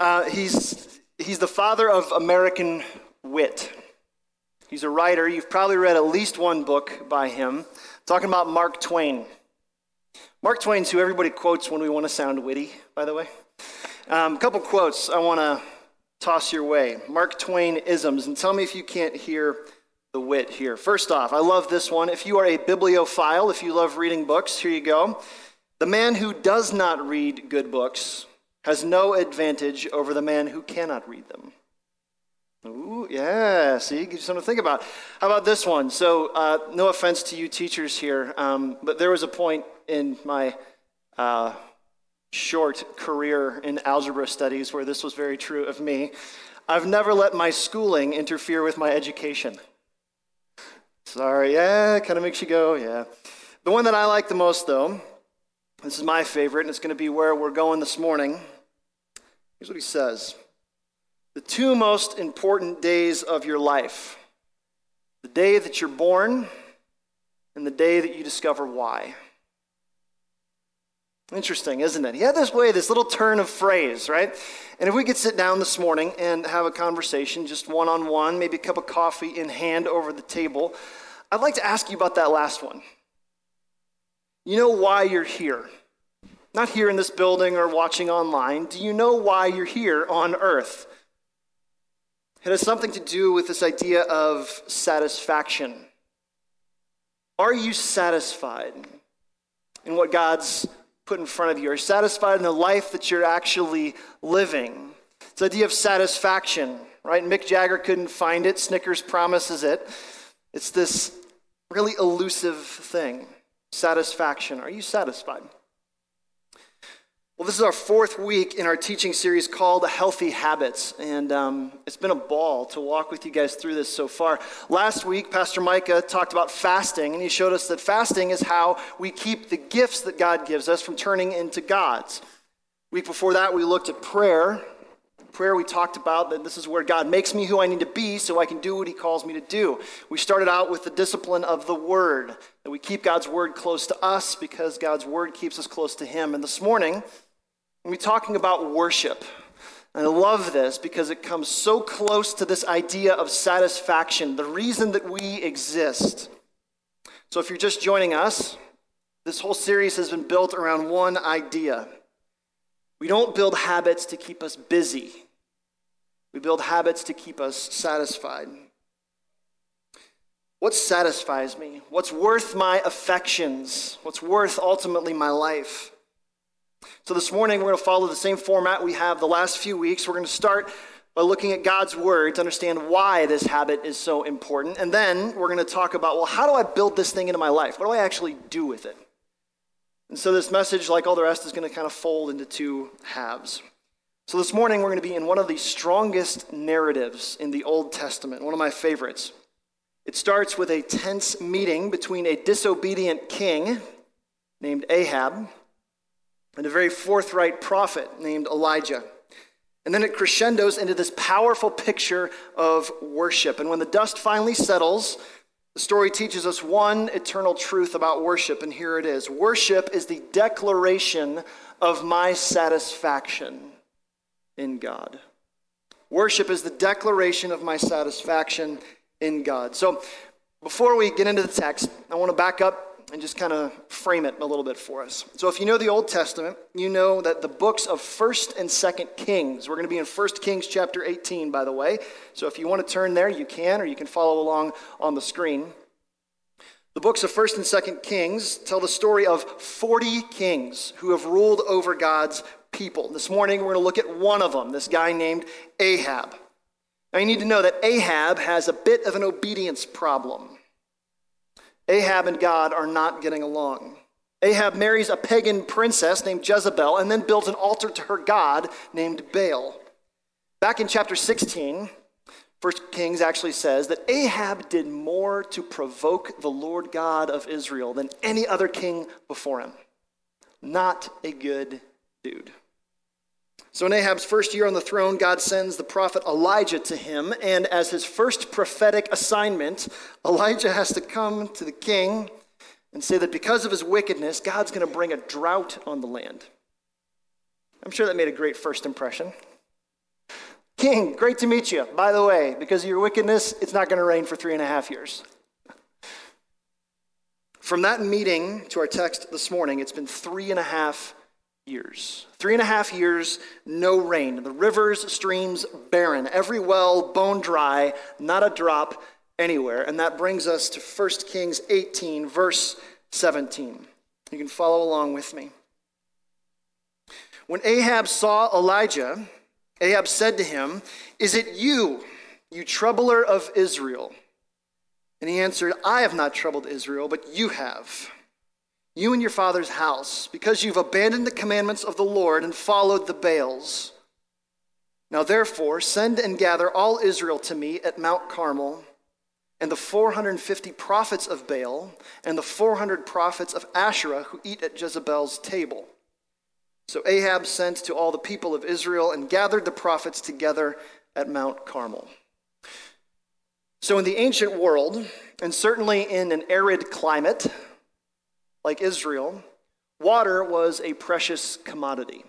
Uh, he's, he's the father of American wit. He's a writer. You've probably read at least one book by him. talking about Mark Twain. Mark Twain's who everybody quotes when we want to sound witty, by the way. Um, a couple quotes I want to toss your way. Mark Twain isms, and tell me if you can't hear the wit here. First off, I love this one. If you are a bibliophile, if you love reading books, here you go. The man who does not read good books has no advantage over the man who cannot read them. Ooh, yeah, see, gives you something to think about. How about this one? So, uh, no offense to you teachers here, um, but there was a point in my uh, short career in algebra studies where this was very true of me. I've never let my schooling interfere with my education. Sorry, yeah, kind of makes you go, yeah. The one that I like the most, though, this is my favorite, and it's going to be where we're going this morning. Here's what he says The two most important days of your life the day that you're born, and the day that you discover why. Interesting, isn't it? He had this way, this little turn of phrase, right? And if we could sit down this morning and have a conversation, just one on one, maybe a cup of coffee in hand over the table, I'd like to ask you about that last one. You know why you're here. Not here in this building or watching online. Do you know why you're here on earth? It has something to do with this idea of satisfaction. Are you satisfied in what God's put in front of you? Are you satisfied in the life that you're actually living? It's the idea of satisfaction, right? Mick Jagger couldn't find it. Snickers promises it. It's this really elusive thing satisfaction. Are you satisfied? Well, this is our fourth week in our teaching series called Healthy Habits, and um, it's been a ball to walk with you guys through this so far. Last week, Pastor Micah talked about fasting, and he showed us that fasting is how we keep the gifts that God gives us from turning into gods. Week before that, we looked at prayer, prayer, we talked about that this is where God makes me who I need to be so I can do what He calls me to do. We started out with the discipline of the Word, that we keep God's Word close to us because God's Word keeps us close to Him. And this morning, we're talking about worship. And I love this because it comes so close to this idea of satisfaction, the reason that we exist. So if you're just joining us, this whole series has been built around one idea we don't build habits to keep us busy, we build habits to keep us satisfied. What satisfies me? What's worth my affections? What's worth ultimately my life? So, this morning, we're going to follow the same format we have the last few weeks. We're going to start by looking at God's word to understand why this habit is so important. And then we're going to talk about, well, how do I build this thing into my life? What do I actually do with it? And so this message, like all the rest, is going to kind of fold into two halves. So this morning, we're going to be in one of the strongest narratives in the Old Testament, one of my favorites. It starts with a tense meeting between a disobedient king named Ahab and a very forthright prophet named Elijah. And then it crescendos into this powerful picture of worship. And when the dust finally settles, the story teaches us one eternal truth about worship, and here it is Worship is the declaration of my satisfaction in God. Worship is the declaration of my satisfaction in God. So, before we get into the text, I want to back up and just kind of frame it a little bit for us. So if you know the Old Testament, you know that the books of 1st and 2nd Kings, we're going to be in 1st Kings chapter 18 by the way. So if you want to turn there, you can or you can follow along on the screen. The books of 1st and 2nd Kings tell the story of 40 kings who have ruled over God's people. This morning we're going to look at one of them, this guy named Ahab. Now you need to know that Ahab has a bit of an obedience problem. Ahab and God are not getting along. Ahab marries a pagan princess named Jezebel and then builds an altar to her god named Baal. Back in chapter 16, 1 Kings actually says that Ahab did more to provoke the Lord God of Israel than any other king before him. Not a good dude. So, in Ahab's first year on the throne, God sends the prophet Elijah to him, and as his first prophetic assignment, Elijah has to come to the king and say that because of his wickedness, God's going to bring a drought on the land. I'm sure that made a great first impression. King, great to meet you. By the way, because of your wickedness, it's not going to rain for three and a half years. From that meeting to our text this morning, it's been three and a half years. Three and a half years, no rain. The rivers, streams, barren. Every well, bone dry, not a drop anywhere. And that brings us to 1 Kings 18, verse 17. You can follow along with me. When Ahab saw Elijah, Ahab said to him, Is it you, you troubler of Israel? And he answered, I have not troubled Israel, but you have. You and your father's house, because you've abandoned the commandments of the Lord and followed the Baals. Now, therefore, send and gather all Israel to me at Mount Carmel and the 450 prophets of Baal and the 400 prophets of Asherah who eat at Jezebel's table. So Ahab sent to all the people of Israel and gathered the prophets together at Mount Carmel. So, in the ancient world, and certainly in an arid climate like Israel, water was a precious commodity.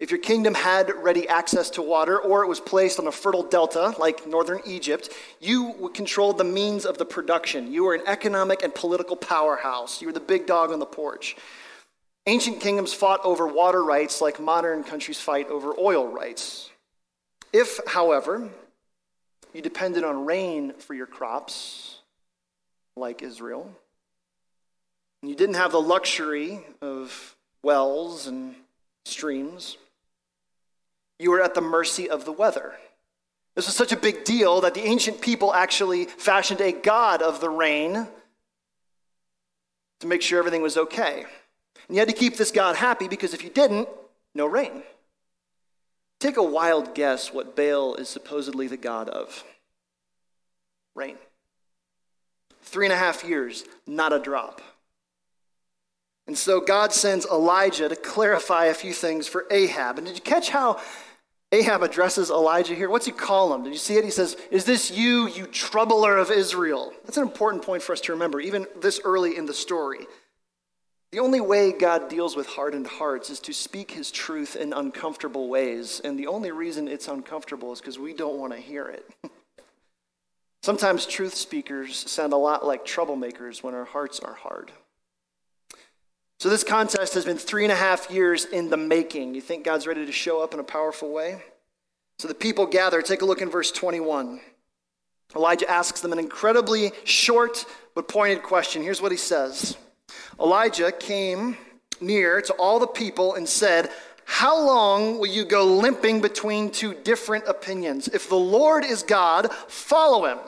If your kingdom had ready access to water, or it was placed on a fertile delta like northern Egypt, you controlled the means of the production. You were an economic and political powerhouse. You were the big dog on the porch. Ancient kingdoms fought over water rights like modern countries fight over oil rights. If, however, you depended on rain for your crops, like Israel, you didn't have the luxury of wells and streams, you were at the mercy of the weather. This was such a big deal that the ancient people actually fashioned a god of the rain to make sure everything was okay. And you had to keep this god happy because if you didn't, no rain. Take a wild guess what Baal is supposedly the god of rain. Three and a half years, not a drop. And so God sends Elijah to clarify a few things for Ahab. And did you catch how Ahab addresses Elijah here. What's he call him? Did you see it? He says, Is this you, you troubler of Israel? That's an important point for us to remember, even this early in the story. The only way God deals with hardened hearts is to speak his truth in uncomfortable ways. And the only reason it's uncomfortable is because we don't want to hear it. Sometimes truth speakers sound a lot like troublemakers when our hearts are hard. So, this contest has been three and a half years in the making. You think God's ready to show up in a powerful way? So, the people gather. Take a look in verse 21. Elijah asks them an incredibly short but pointed question. Here's what he says Elijah came near to all the people and said, How long will you go limping between two different opinions? If the Lord is God, follow him.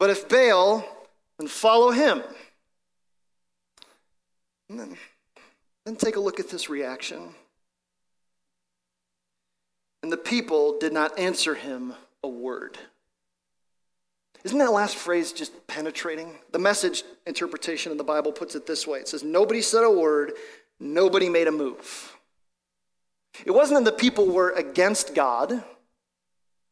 But if Baal, then follow him. And then, then take a look at this reaction. And the people did not answer him a word. Isn't that last phrase just penetrating? The message interpretation in the Bible puts it this way it says, Nobody said a word, nobody made a move. It wasn't that the people were against God,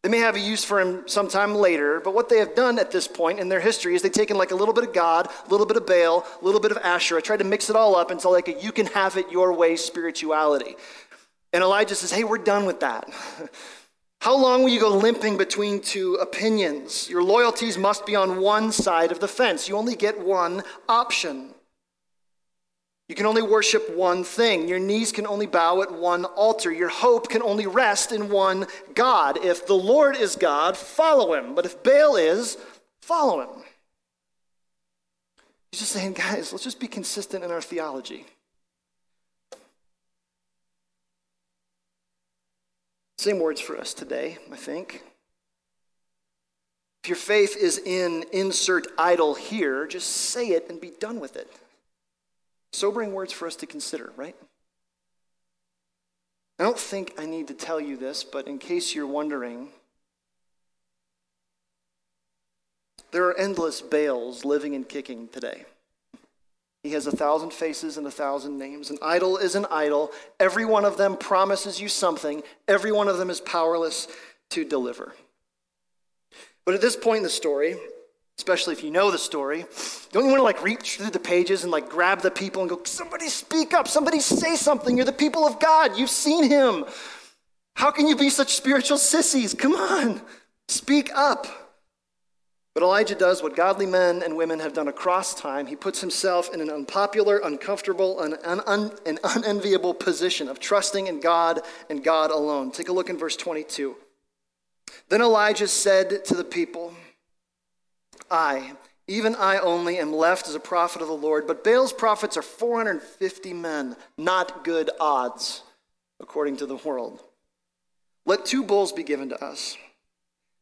they may have a use for him sometime later, but what they have done at this point in their history is they've taken like a little bit of God, a little bit of Baal, a little bit of Asherah, tried to mix it all up into like a you can have it your way spirituality. And Elijah says, hey, we're done with that. How long will you go limping between two opinions? Your loyalties must be on one side of the fence. You only get one option. You can only worship one thing. Your knees can only bow at one altar. Your hope can only rest in one God. If the Lord is God, follow him. But if Baal is, follow him. He's just saying, guys, let's just be consistent in our theology. Same words for us today, I think. If your faith is in insert idol here, just say it and be done with it. Sobering words for us to consider, right? I don't think I need to tell you this, but in case you're wondering, there are endless Baals living and kicking today. He has a thousand faces and a thousand names. An idol is an idol. Every one of them promises you something, every one of them is powerless to deliver. But at this point in the story, especially if you know the story, don't you want to like reach through the pages and like grab the people and go, somebody speak up, somebody say something. You're the people of God, you've seen him. How can you be such spiritual sissies? Come on, speak up. But Elijah does what godly men and women have done across time. He puts himself in an unpopular, uncomfortable, and un- un- an unenviable position of trusting in God and God alone. Take a look in verse 22. Then Elijah said to the people, I, even I only, am left as a prophet of the Lord, but Baal's prophets are 450 men, not good odds, according to the world. Let two bulls be given to us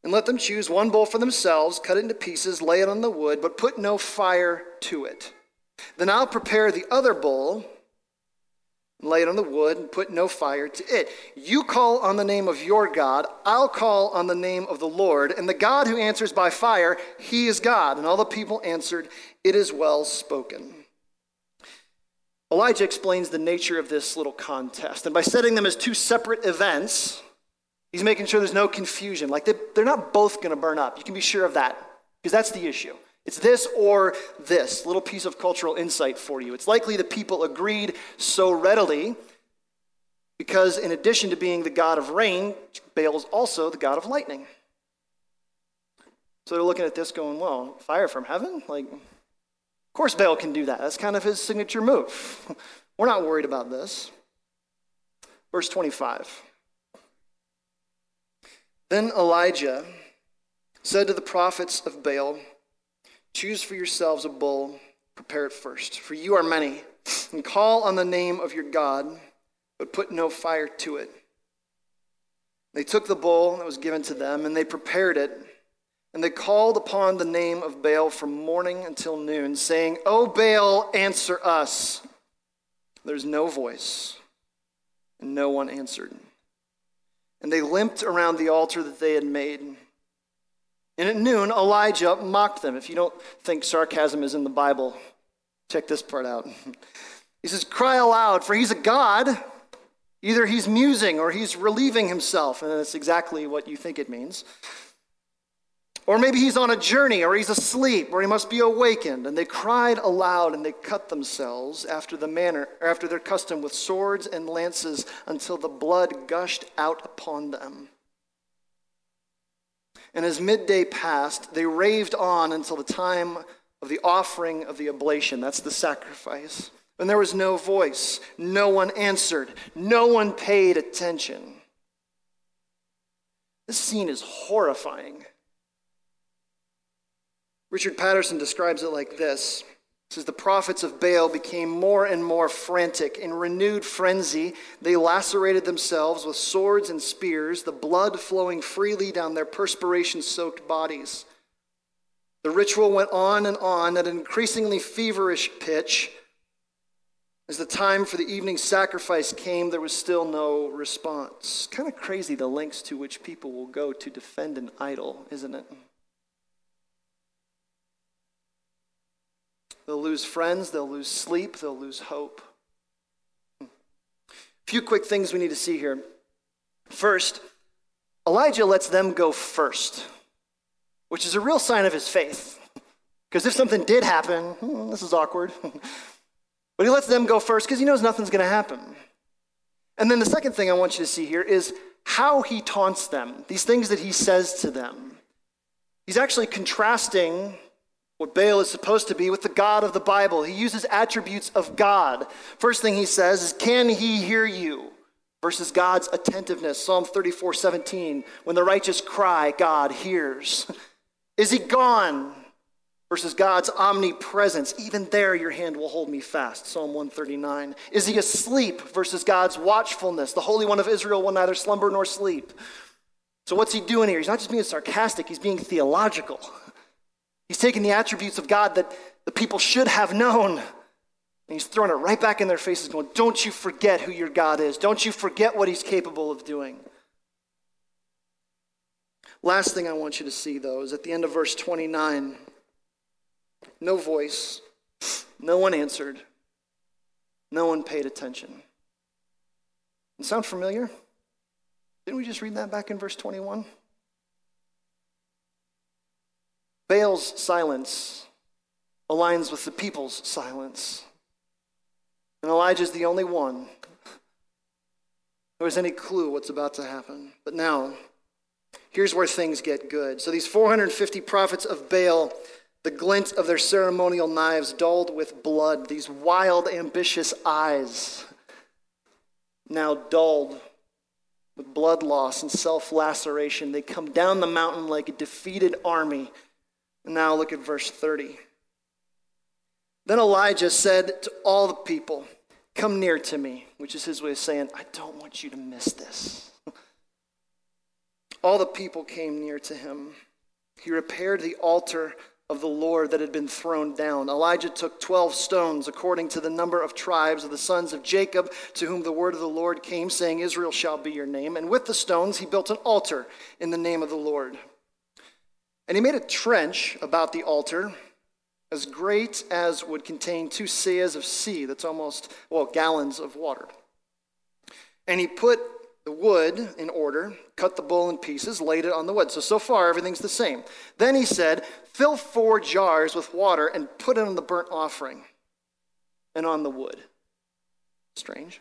and let them choose one bull for themselves, cut it into pieces, lay it on the wood, but put no fire to it. Then I'll prepare the other bull, and lay it on the wood, and put no fire to it. You call on the name of your God, I'll call on the name of the Lord, and the God who answers by fire, he is God. And all the people answered, It is well spoken. Elijah explains the nature of this little contest, and by setting them as two separate events, He's making sure there's no confusion. Like they, they're not both going to burn up. You can be sure of that because that's the issue. It's this or this. Little piece of cultural insight for you. It's likely the people agreed so readily because, in addition to being the god of rain, Baal is also the god of lightning. So they're looking at this going, well, fire from heaven? Like, of course Baal can do that. That's kind of his signature move. We're not worried about this. Verse 25. Then Elijah said to the prophets of Baal, Choose for yourselves a bull, prepare it first, for you are many, and call on the name of your God, but put no fire to it. They took the bull that was given to them, and they prepared it, and they called upon the name of Baal from morning until noon, saying, O Baal, answer us. There's no voice, and no one answered and they limped around the altar that they had made. And at noon, Elijah mocked them. If you don't think sarcasm is in the Bible, check this part out. He says, Cry aloud, for he's a God. Either he's musing or he's relieving himself. And that's exactly what you think it means. Or maybe he's on a journey, or he's asleep, or he must be awakened. And they cried aloud, and they cut themselves after the manner, after their custom, with swords and lances, until the blood gushed out upon them. And as midday passed, they raved on until the time of the offering of the oblation. That's the sacrifice. And there was no voice, no one answered, no one paid attention. This scene is horrifying. Richard Patterson describes it like this. Says the prophets of Baal became more and more frantic. In renewed frenzy, they lacerated themselves with swords and spears, the blood flowing freely down their perspiration soaked bodies. The ritual went on and on at an increasingly feverish pitch. As the time for the evening sacrifice came, there was still no response. Kind of crazy the lengths to which people will go to defend an idol, isn't it? They'll lose friends, they'll lose sleep, they'll lose hope. A few quick things we need to see here. First, Elijah lets them go first, which is a real sign of his faith. Because if something did happen, hmm, this is awkward. but he lets them go first because he knows nothing's going to happen. And then the second thing I want you to see here is how he taunts them, these things that he says to them. He's actually contrasting what Baal is supposed to be with the God of the Bible. He uses attributes of God. First thing he says is, Can he hear you? Versus God's attentiveness. Psalm 34 17. When the righteous cry, God hears. Is he gone? Versus God's omnipresence. Even there, your hand will hold me fast. Psalm 139. Is he asleep? Versus God's watchfulness. The Holy One of Israel will neither slumber nor sleep. So, what's he doing here? He's not just being sarcastic, he's being theological. He's taking the attributes of God that the people should have known, And he's throwing it right back in their faces, going, Don't you forget who your God is. Don't you forget what he's capable of doing. Last thing I want you to see, though, is at the end of verse 29 no voice, no one answered, no one paid attention. Sound familiar? Didn't we just read that back in verse 21? Baal's silence aligns with the people's silence. And Elijah's the only one who has any clue what's about to happen. But now, here's where things get good. So these 450 prophets of Baal, the glint of their ceremonial knives dulled with blood, these wild, ambitious eyes, now dulled with blood loss and self laceration. They come down the mountain like a defeated army. And now look at verse 30. Then Elijah said to all the people, Come near to me, which is his way of saying, I don't want you to miss this. all the people came near to him. He repaired the altar of the Lord that had been thrown down. Elijah took 12 stones, according to the number of tribes of the sons of Jacob, to whom the word of the Lord came, saying, Israel shall be your name. And with the stones, he built an altar in the name of the Lord. And he made a trench about the altar as great as would contain two seahs of sea, that's almost, well, gallons of water. And he put the wood in order, cut the bull in pieces, laid it on the wood. So, so far, everything's the same. Then he said, Fill four jars with water and put it on the burnt offering and on the wood. Strange.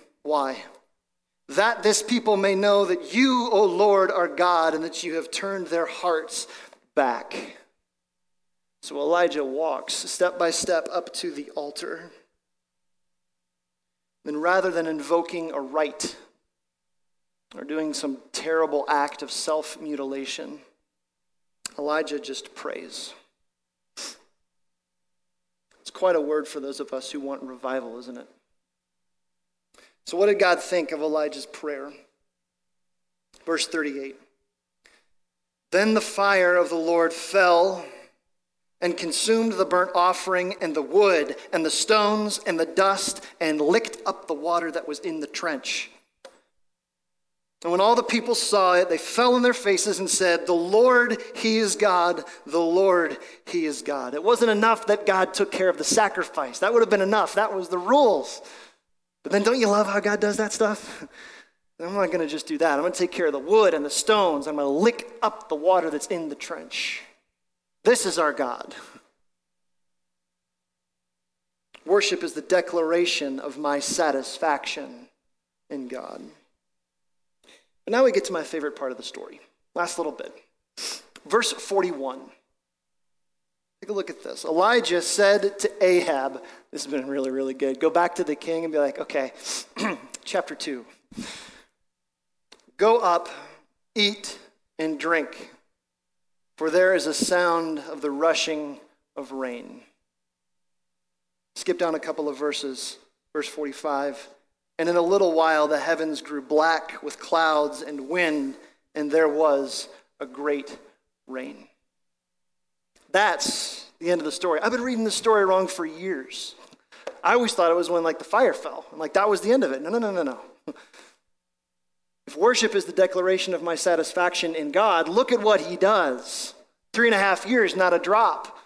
Why? That this people may know that you, O Lord, are God, and that you have turned their hearts back. So Elijah walks step by step up to the altar. And rather than invoking a rite or doing some terrible act of self mutilation, Elijah just prays. It's quite a word for those of us who want revival, isn't it? So, what did God think of Elijah's prayer? Verse 38 Then the fire of the Lord fell and consumed the burnt offering and the wood and the stones and the dust and licked up the water that was in the trench. And when all the people saw it, they fell on their faces and said, The Lord, He is God. The Lord, He is God. It wasn't enough that God took care of the sacrifice. That would have been enough. That was the rules. But then don't you love how God does that stuff? I'm not going to just do that. I'm going to take care of the wood and the stones. I'm going to lick up the water that's in the trench. This is our God. Worship is the declaration of my satisfaction in God. But now we get to my favorite part of the story. Last little bit. Verse 41. Take a look at this. Elijah said to Ahab, this has been really, really good. Go back to the king and be like, okay, chapter 2. Go up, eat, and drink, for there is a sound of the rushing of rain. Skip down a couple of verses. Verse 45. And in a little while the heavens grew black with clouds and wind, and there was a great rain. That's the end of the story. I've been reading the story wrong for years. I always thought it was when like the fire fell. I'm like that was the end of it. No, no, no, no, no. If worship is the declaration of my satisfaction in God, look at what he does. Three and a half years, not a drop.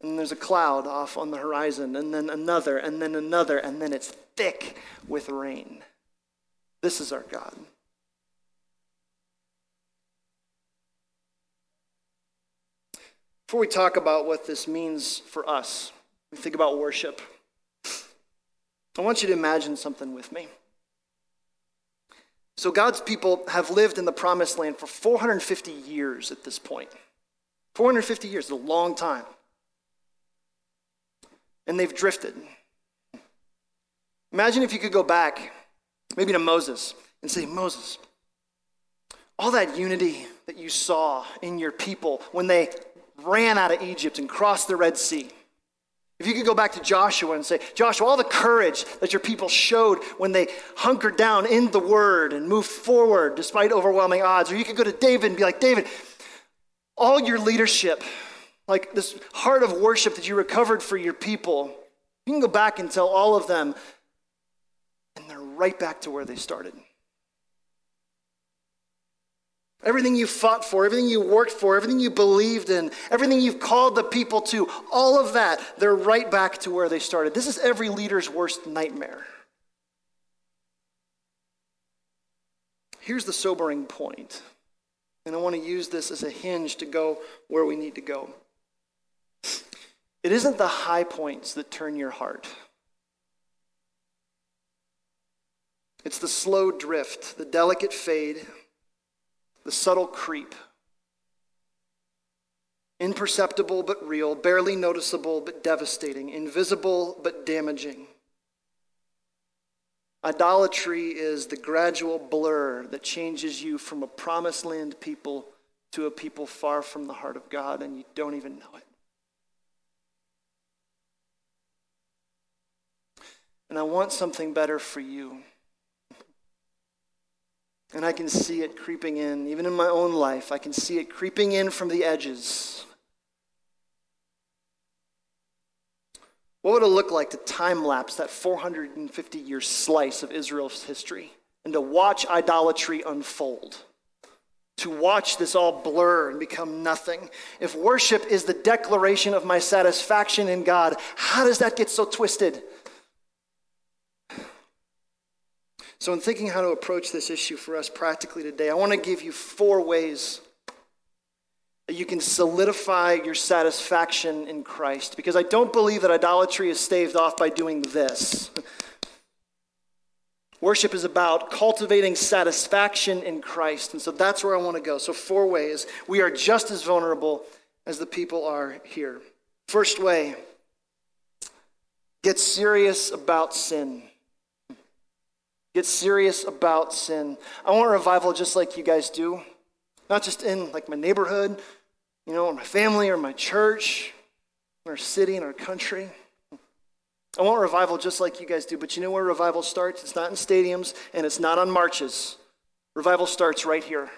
And there's a cloud off on the horizon, and then another, and then another, and then it's thick with rain. This is our God. Before we talk about what this means for us, we think about worship. I want you to imagine something with me. So, God's people have lived in the promised land for 450 years at this point. 450 years is a long time. And they've drifted. Imagine if you could go back, maybe to Moses, and say, Moses, all that unity that you saw in your people when they ran out of Egypt and crossed the Red Sea. If you could go back to Joshua and say, Joshua, all the courage that your people showed when they hunkered down in the word and moved forward despite overwhelming odds. Or you could go to David and be like, David, all your leadership, like this heart of worship that you recovered for your people, you can go back and tell all of them, and they're right back to where they started. Everything you fought for, everything you worked for, everything you believed in, everything you've called the people to, all of that, they're right back to where they started. This is every leader's worst nightmare. Here's the sobering point, and I want to use this as a hinge to go where we need to go. It isn't the high points that turn your heart. It's the slow drift, the delicate fade, the subtle creep. Imperceptible but real, barely noticeable but devastating, invisible but damaging. Idolatry is the gradual blur that changes you from a promised land people to a people far from the heart of God, and you don't even know it. And I want something better for you. And I can see it creeping in, even in my own life. I can see it creeping in from the edges. What would it look like to time lapse that 450 year slice of Israel's history and to watch idolatry unfold? To watch this all blur and become nothing. If worship is the declaration of my satisfaction in God, how does that get so twisted? So, in thinking how to approach this issue for us practically today, I want to give you four ways that you can solidify your satisfaction in Christ. Because I don't believe that idolatry is staved off by doing this. Worship is about cultivating satisfaction in Christ. And so that's where I want to go. So, four ways. We are just as vulnerable as the people are here. First way get serious about sin. Get serious about sin. I want revival just like you guys do. Not just in like my neighborhood, you know, or my family or my church, in our city, in our country. I want revival just like you guys do, but you know where revival starts? It's not in stadiums and it's not on marches. Revival starts right here.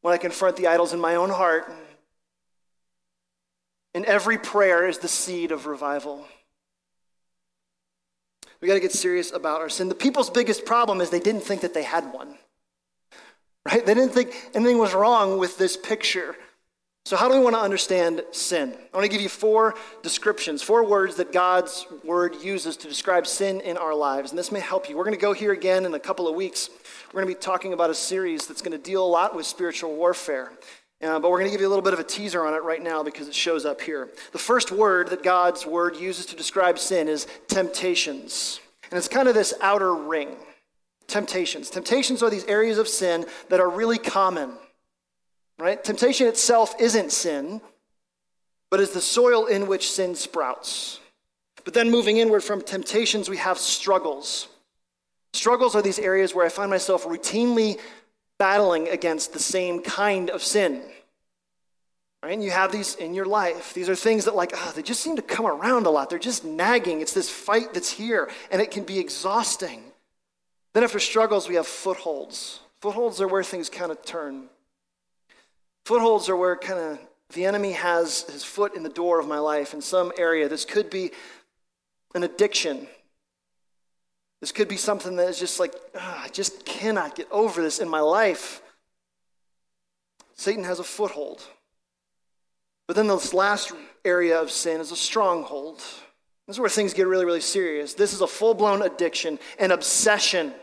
When I confront the idols in my own heart, and every prayer is the seed of revival. We got to get serious about our sin. The people's biggest problem is they didn't think that they had one. Right? They didn't think anything was wrong with this picture. So, how do we want to understand sin? I want to give you four descriptions, four words that God's word uses to describe sin in our lives. And this may help you. We're going to go here again in a couple of weeks. We're going to be talking about a series that's going to deal a lot with spiritual warfare. Uh, but we're going to give you a little bit of a teaser on it right now because it shows up here. The first word that God's word uses to describe sin is temptations. And it's kind of this outer ring. Temptations. Temptations are these areas of sin that are really common. Right? Temptation itself isn't sin, but is the soil in which sin sprouts. But then moving inward from temptations, we have struggles. Struggles are these areas where I find myself routinely battling against the same kind of sin. Right? And you have these in your life. These are things that, like, oh, they just seem to come around a lot. They're just nagging. It's this fight that's here, and it can be exhausting. Then, after struggles, we have footholds. Footholds are where things kind of turn. Footholds are where kind of the enemy has his foot in the door of my life in some area. This could be an addiction. This could be something that is just like, oh, I just cannot get over this in my life. Satan has a foothold. But then this last area of sin is a stronghold. This is where things get really, really serious. This is a full blown addiction, an obsession,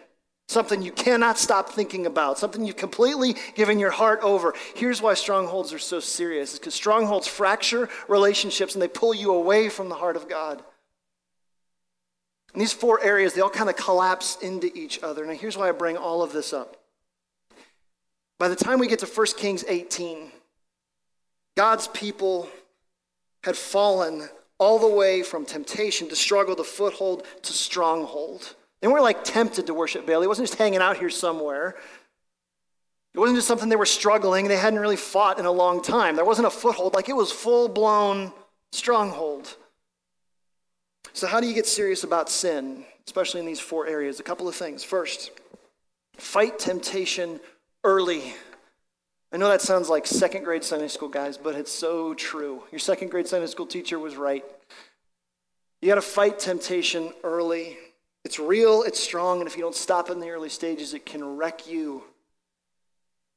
something you cannot stop thinking about, something you've completely given your heart over. Here's why strongholds are so serious is because strongholds fracture relationships and they pull you away from the heart of God. And these four areas, they all kind of collapse into each other. Now, here's why I bring all of this up. By the time we get to 1 Kings 18, God's people had fallen all the way from temptation to struggle to foothold to stronghold. They weren't like tempted to worship Baal. He wasn't just hanging out here somewhere. It wasn't just something they were struggling. They hadn't really fought in a long time. There wasn't a foothold. Like it was full blown stronghold. So, how do you get serious about sin, especially in these four areas? A couple of things. First, fight temptation early. I know that sounds like second grade Sunday school, guys, but it's so true. Your second grade Sunday school teacher was right. You got to fight temptation early. It's real, it's strong, and if you don't stop in the early stages, it can wreck you.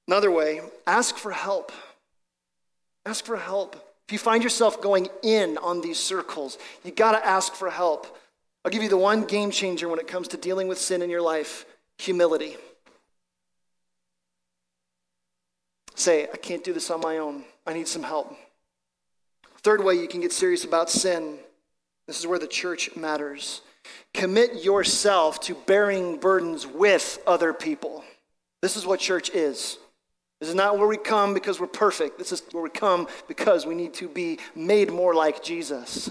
Another way, ask for help. Ask for help. If you find yourself going in on these circles, you got to ask for help. I'll give you the one game changer when it comes to dealing with sin in your life humility. Say, I can't do this on my own. I need some help. Third way you can get serious about sin this is where the church matters. Commit yourself to bearing burdens with other people. This is what church is. This is not where we come because we're perfect. This is where we come because we need to be made more like Jesus.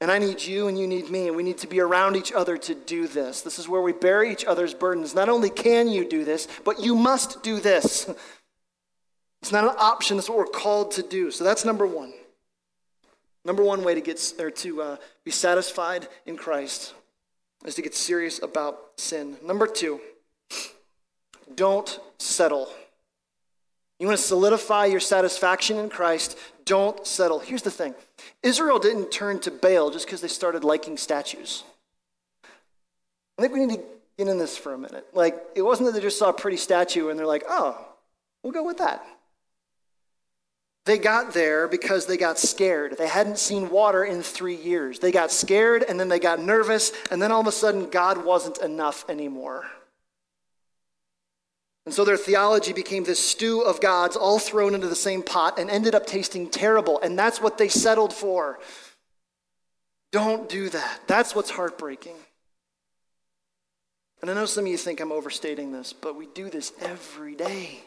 And I need you and you need me, and we need to be around each other to do this. This is where we bear each other's burdens. Not only can you do this, but you must do this. It's not an option, it's what we're called to do. So that's number one. Number one way to get or to uh, be satisfied in Christ is to get serious about sin. Number two, don't settle. You want to solidify your satisfaction in Christ, don't settle. Here's the thing Israel didn't turn to Baal just because they started liking statues. I think we need to get in this for a minute. Like, it wasn't that they just saw a pretty statue and they're like, oh, we'll go with that. They got there because they got scared. They hadn't seen water in three years. They got scared and then they got nervous, and then all of a sudden, God wasn't enough anymore. And so their theology became this stew of gods all thrown into the same pot and ended up tasting terrible. And that's what they settled for. Don't do that. That's what's heartbreaking. And I know some of you think I'm overstating this, but we do this every day.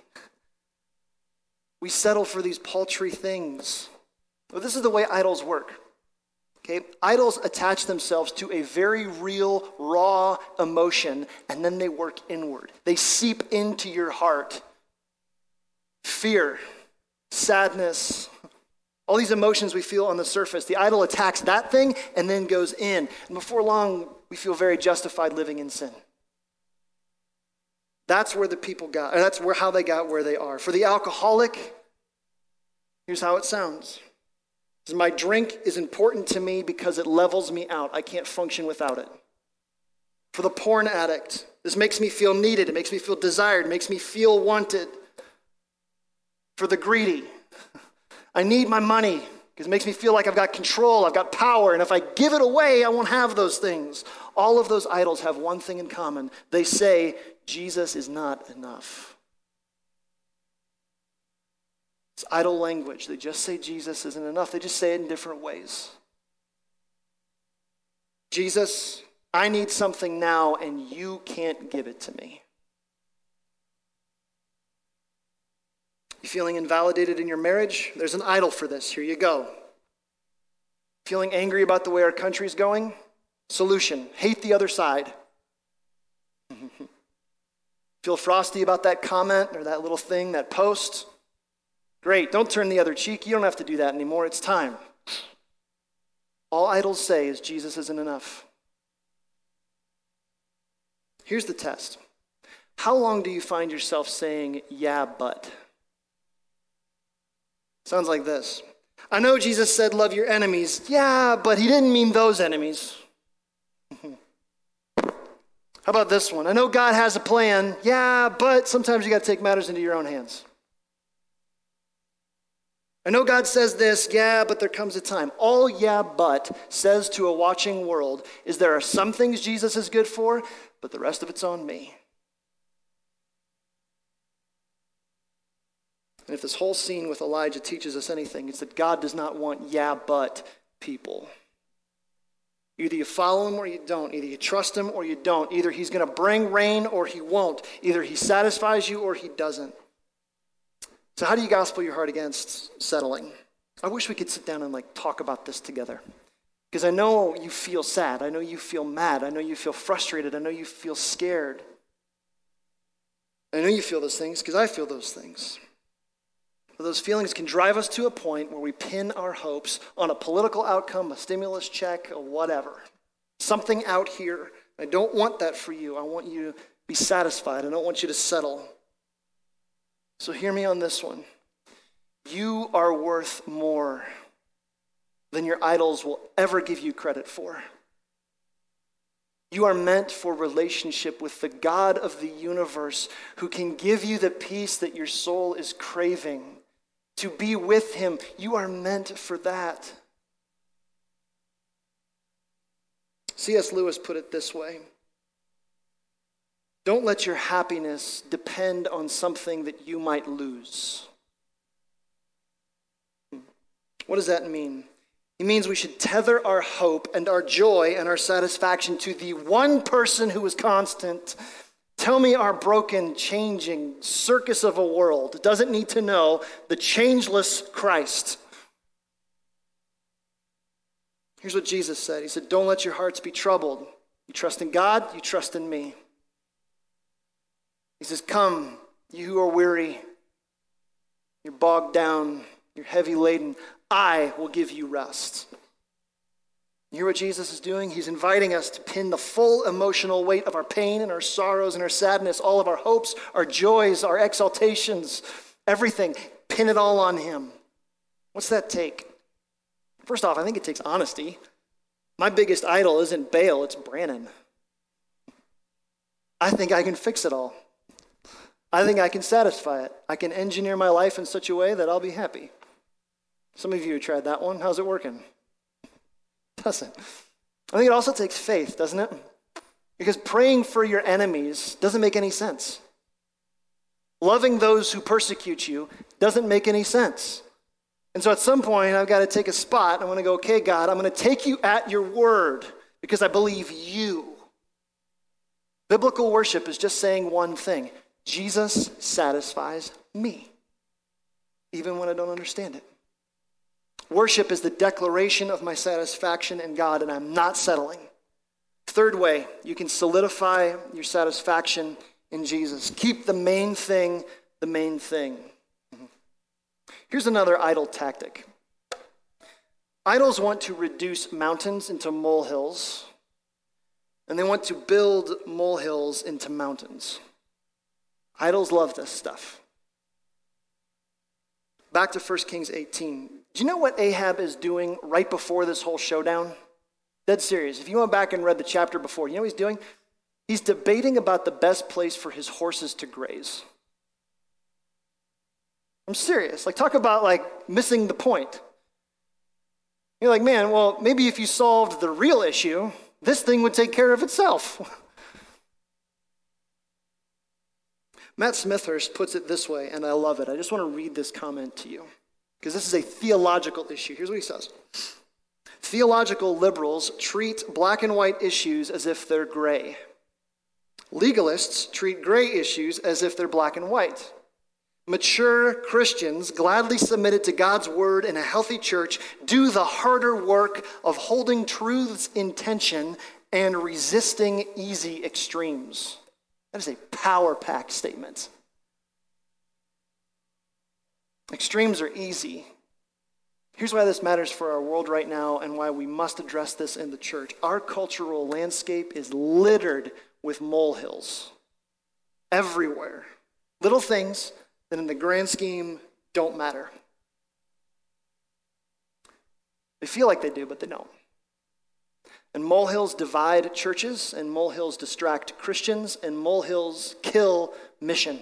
We settle for these paltry things. This is the way idols work. Okay? Idols attach themselves to a very real, raw emotion, and then they work inward. They seep into your heart. Fear, sadness, all these emotions we feel on the surface. The idol attacks that thing and then goes in. And before long, we feel very justified living in sin. That's where the people got, or that's where how they got where they are. For the alcoholic, here's how it sounds. My drink is important to me because it levels me out. I can't function without it. For the porn addict, this makes me feel needed. It makes me feel desired. It makes me feel wanted. For the greedy, I need my money because it makes me feel like I've got control, I've got power, and if I give it away, I won't have those things. All of those idols have one thing in common they say Jesus is not enough. It's idol language. They just say Jesus isn't enough, they just say it in different ways. Jesus, I need something now, and you can't give it to me. You feeling invalidated in your marriage? There's an idol for this. Here you go. Feeling angry about the way our country's going? Solution hate the other side. Feel frosty about that comment or that little thing, that post? Great, don't turn the other cheek. You don't have to do that anymore. It's time. All idols say is Jesus isn't enough. Here's the test How long do you find yourself saying, yeah, but? Sounds like this I know Jesus said, love your enemies. Yeah, but he didn't mean those enemies. How about this one? I know God has a plan. Yeah, but sometimes you got to take matters into your own hands. I know God says this, yeah, but there comes a time. All yeah, but says to a watching world is there are some things Jesus is good for, but the rest of it's on me. And if this whole scene with Elijah teaches us anything, it's that God does not want yeah, but people. Either you follow him or you don't. Either you trust him or you don't. Either he's going to bring rain or he won't. Either he satisfies you or he doesn't. So, how do you gospel your heart against settling? I wish we could sit down and like talk about this together. Because I know you feel sad. I know you feel mad. I know you feel frustrated. I know you feel scared. I know you feel those things because I feel those things. But those feelings can drive us to a point where we pin our hopes on a political outcome, a stimulus check, or whatever. Something out here. I don't want that for you. I want you to be satisfied. I don't want you to settle. So hear me on this one. You are worth more than your idols will ever give you credit for. You are meant for relationship with the God of the universe who can give you the peace that your soul is craving. To be with him, you are meant for that. C.S. Lewis put it this way Don't let your happiness depend on something that you might lose. What does that mean? It means we should tether our hope and our joy and our satisfaction to the one person who is constant. Tell me our broken, changing circus of a world doesn't need to know the changeless Christ. Here's what Jesus said He said, Don't let your hearts be troubled. You trust in God, you trust in me. He says, Come, you who are weary, you're bogged down, you're heavy laden. I will give you rest. You hear what Jesus is doing? He's inviting us to pin the full emotional weight of our pain and our sorrows and our sadness, all of our hopes, our joys, our exaltations, everything. Pin it all on Him. What's that take? First off, I think it takes honesty. My biggest idol isn't Baal, it's Brannon. I think I can fix it all. I think I can satisfy it. I can engineer my life in such a way that I'll be happy. Some of you tried that one. How's it working? Doesn't. I think it also takes faith, doesn't it? Because praying for your enemies doesn't make any sense. Loving those who persecute you doesn't make any sense. And so at some point, I've got to take a spot. I want to go, okay, God, I'm going to take you at your word because I believe you. Biblical worship is just saying one thing Jesus satisfies me, even when I don't understand it. Worship is the declaration of my satisfaction in God, and I'm not settling. Third way, you can solidify your satisfaction in Jesus. Keep the main thing the main thing. Here's another idol tactic idols want to reduce mountains into molehills, and they want to build molehills into mountains. Idols love this stuff. Back to 1 Kings 18. Do you know what Ahab is doing right before this whole showdown? Dead serious. If you went back and read the chapter before, you know what he's doing? He's debating about the best place for his horses to graze. I'm serious. Like, talk about like missing the point. You're like, man, well, maybe if you solved the real issue, this thing would take care of itself. Matt Smethurst puts it this way, and I love it. I just want to read this comment to you because this is a theological issue. Here's what he says Theological liberals treat black and white issues as if they're gray. Legalists treat gray issues as if they're black and white. Mature Christians, gladly submitted to God's word in a healthy church, do the harder work of holding truths in tension and resisting easy extremes. That is a power packed statement. Extremes are easy. Here's why this matters for our world right now and why we must address this in the church. Our cultural landscape is littered with molehills everywhere. Little things that, in the grand scheme, don't matter. They feel like they do, but they don't. And molehills divide churches, and molehills distract Christians, and molehills kill mission.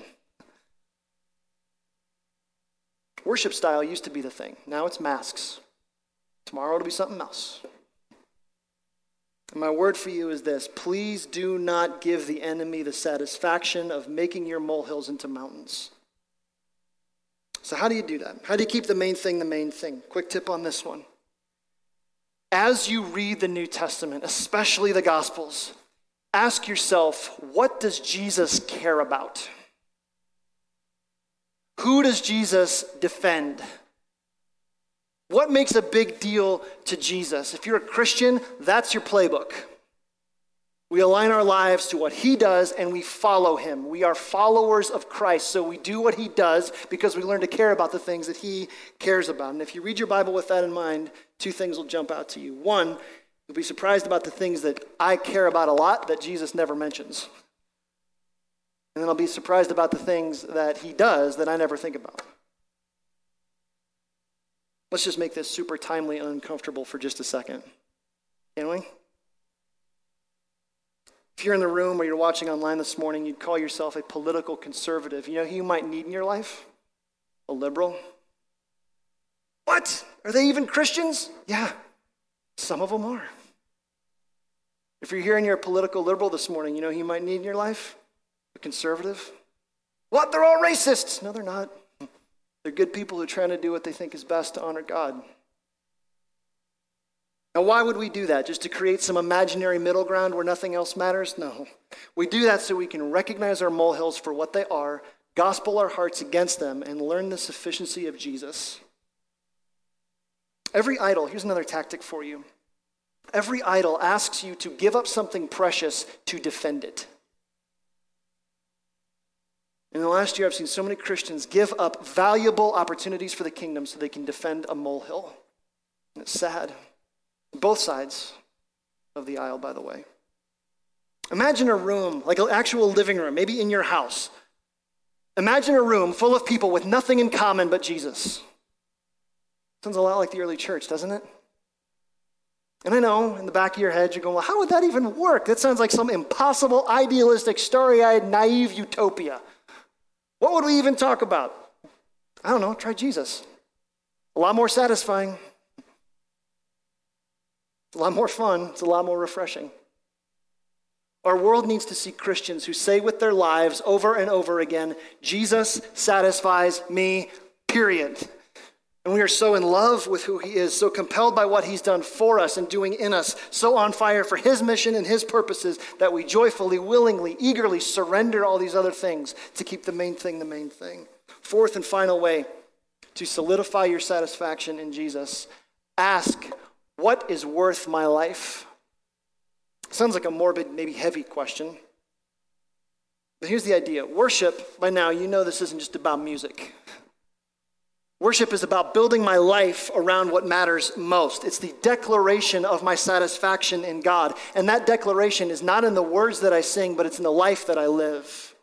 Worship style used to be the thing. Now it's masks. Tomorrow it'll be something else. And my word for you is this please do not give the enemy the satisfaction of making your molehills into mountains. So, how do you do that? How do you keep the main thing the main thing? Quick tip on this one. As you read the New Testament, especially the Gospels, ask yourself what does Jesus care about? Who does Jesus defend? What makes a big deal to Jesus? If you're a Christian, that's your playbook. We align our lives to what he does and we follow him. We are followers of Christ, so we do what he does because we learn to care about the things that he cares about. And if you read your Bible with that in mind, two things will jump out to you. One, you'll be surprised about the things that I care about a lot that Jesus never mentions. And then I'll be surprised about the things that he does that I never think about. Let's just make this super timely and uncomfortable for just a second. Can we? If you're in the room or you're watching online this morning, you'd call yourself a political conservative. You know who you might need in your life? A liberal. What? Are they even Christians? Yeah, some of them are. If you're hearing you're a political liberal this morning, you know who you might need in your life? A conservative. What? They're all racists. No, they're not. They're good people who are trying to do what they think is best to honor God. Now, why would we do that? Just to create some imaginary middle ground where nothing else matters? No. We do that so we can recognize our molehills for what they are, gospel our hearts against them, and learn the sufficiency of Jesus. Every idol, here's another tactic for you. Every idol asks you to give up something precious to defend it. In the last year, I've seen so many Christians give up valuable opportunities for the kingdom so they can defend a molehill. And it's sad. Both sides of the aisle, by the way. Imagine a room, like an actual living room, maybe in your house. Imagine a room full of people with nothing in common but Jesus. Sounds a lot like the early church, doesn't it? And I know in the back of your head, you're going, well, how would that even work? That sounds like some impossible, idealistic, starry eyed, naive utopia. What would we even talk about? I don't know, try Jesus. A lot more satisfying. A lot more fun. It's a lot more refreshing. Our world needs to see Christians who say with their lives over and over again, Jesus satisfies me, period. And we are so in love with who he is, so compelled by what he's done for us and doing in us, so on fire for his mission and his purposes that we joyfully, willingly, eagerly surrender all these other things to keep the main thing the main thing. Fourth and final way to solidify your satisfaction in Jesus ask, What is worth my life? Sounds like a morbid, maybe heavy question. But here's the idea worship, by now, you know this isn't just about music. Worship is about building my life around what matters most. It's the declaration of my satisfaction in God. And that declaration is not in the words that I sing, but it's in the life that I live.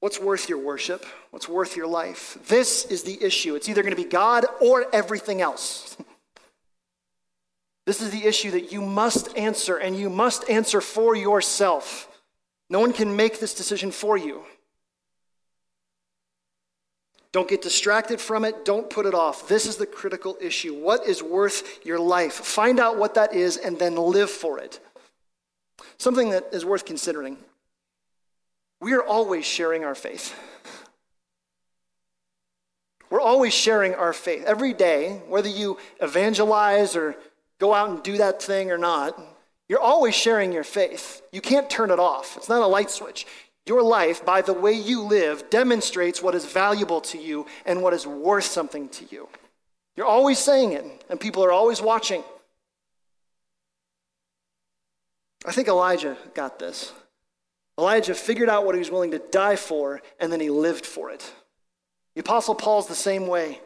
What's worth your worship? What's worth your life? This is the issue. It's either going to be God or everything else. this is the issue that you must answer, and you must answer for yourself. No one can make this decision for you. Don't get distracted from it. Don't put it off. This is the critical issue. What is worth your life? Find out what that is and then live for it. Something that is worth considering. We are always sharing our faith. We're always sharing our faith. Every day, whether you evangelize or go out and do that thing or not, you're always sharing your faith. You can't turn it off. It's not a light switch. Your life, by the way you live, demonstrates what is valuable to you and what is worth something to you. You're always saying it, and people are always watching. I think Elijah got this. Elijah figured out what he was willing to die for, and then he lived for it. The Apostle Paul's the same way.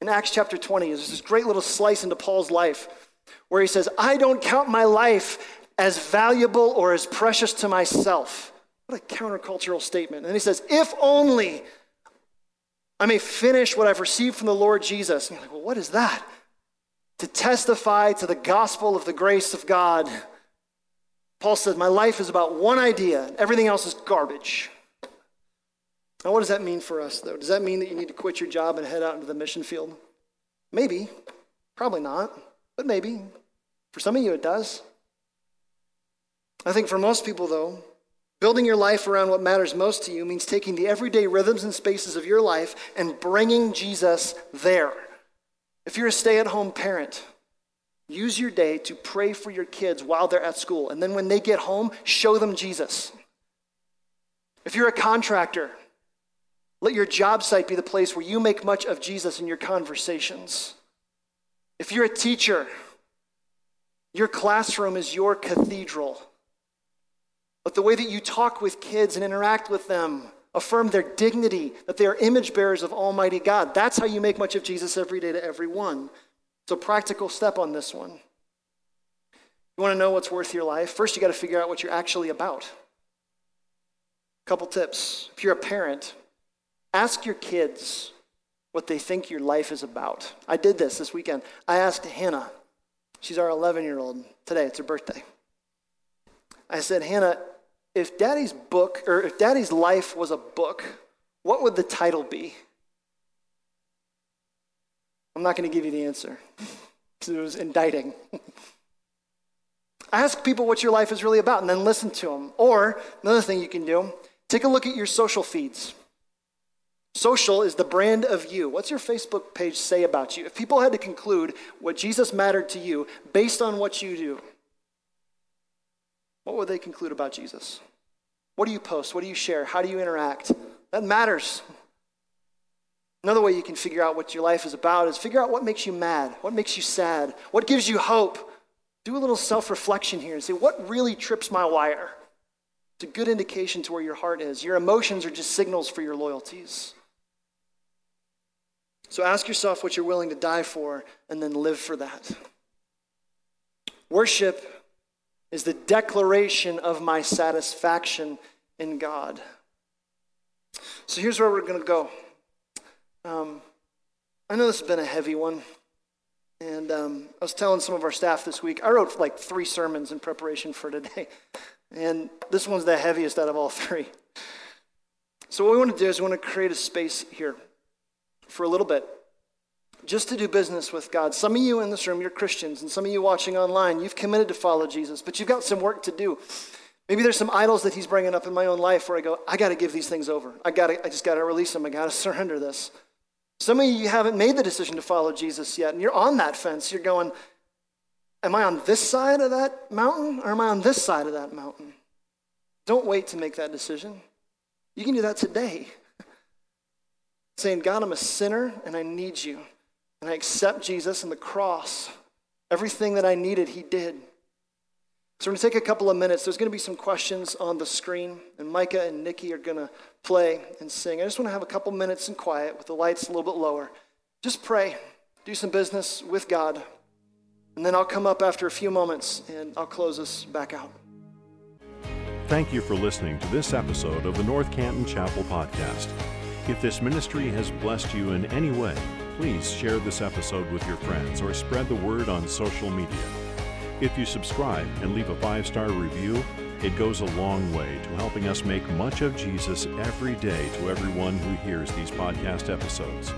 In Acts chapter 20, there's this great little slice into Paul's life where he says, I don't count my life as valuable or as precious to myself what a countercultural statement. And he says, If only I may finish what I've received from the Lord Jesus. And you're like, Well, what is that? To testify to the gospel of the grace of God. Paul says, My life is about one idea, everything else is garbage. Now, what does that mean for us, though? Does that mean that you need to quit your job and head out into the mission field? Maybe. Probably not, but maybe. For some of you, it does. I think for most people, though, Building your life around what matters most to you means taking the everyday rhythms and spaces of your life and bringing Jesus there. If you're a stay at home parent, use your day to pray for your kids while they're at school. And then when they get home, show them Jesus. If you're a contractor, Let your job site be the place where you make much of Jesus in your conversations. If you're a teacher, your classroom is your cathedral. Let the way that you talk with kids and interact with them affirm their dignity, that they are image bearers of Almighty God. That's how you make much of Jesus every day to everyone. It's a practical step on this one. You want to know what's worth your life? First, you got to figure out what you're actually about. Couple tips. If you're a parent, ask your kids what they think your life is about. I did this this weekend. I asked Hannah, she's our 11 year old. Today, it's her birthday. I said, Hannah, if daddy's book, or if daddy's life was a book, what would the title be? I'm not going to give you the answer because it was indicting. Ask people what your life is really about and then listen to them. Or another thing you can do take a look at your social feeds. Social is the brand of you. What's your Facebook page say about you? If people had to conclude what Jesus mattered to you based on what you do, what would they conclude about Jesus? What do you post? What do you share? How do you interact? That matters. Another way you can figure out what your life is about is figure out what makes you mad, what makes you sad, what gives you hope. Do a little self reflection here and say, what really trips my wire? It's a good indication to where your heart is. Your emotions are just signals for your loyalties. So ask yourself what you're willing to die for and then live for that. Worship is the declaration of my satisfaction in God. So here's where we're going to go. Um, I know this has been a heavy one. And um, I was telling some of our staff this week, I wrote like three sermons in preparation for today. And this one's the heaviest out of all three. So, what we want to do is we want to create a space here for a little bit just to do business with God. Some of you in this room, you're Christians, and some of you watching online, you've committed to follow Jesus, but you've got some work to do. Maybe there's some idols that He's bringing up in my own life where I go, I got to give these things over. I got to, I just got to release them. I got to surrender this. Some of you haven't made the decision to follow Jesus yet, and you're on that fence. You're going, Am I on this side of that mountain, or am I on this side of that mountain? Don't wait to make that decision. You can do that today. Saying, God, I'm a sinner and I need you. And I accept Jesus and the cross. Everything that I needed, He did. So we're going to take a couple of minutes. There's going to be some questions on the screen, and Micah and Nikki are going to play and sing. I just want to have a couple minutes in quiet with the lights a little bit lower. Just pray, do some business with God, and then I'll come up after a few moments and I'll close us back out. Thank you for listening to this episode of the North Canton Chapel Podcast. If this ministry has blessed you in any way, please share this episode with your friends or spread the word on social media. If you subscribe and leave a five star review, it goes a long way to helping us make much of Jesus every day to everyone who hears these podcast episodes.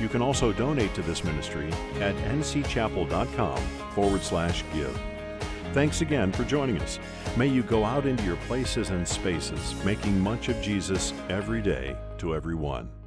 You can also donate to this ministry at ncchapel.com forward slash give. Thanks again for joining us. May you go out into your places and spaces, making much of Jesus every day to everyone.